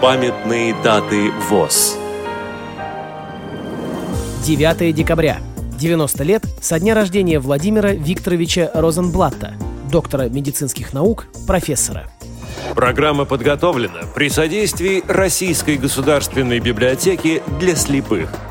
Памятные даты ВОЗ. 9 декабря. 90 лет со дня рождения Владимира Викторовича Розенблатта, доктора медицинских наук, профессора. Программа подготовлена при содействии Российской государственной библиотеки для слепых –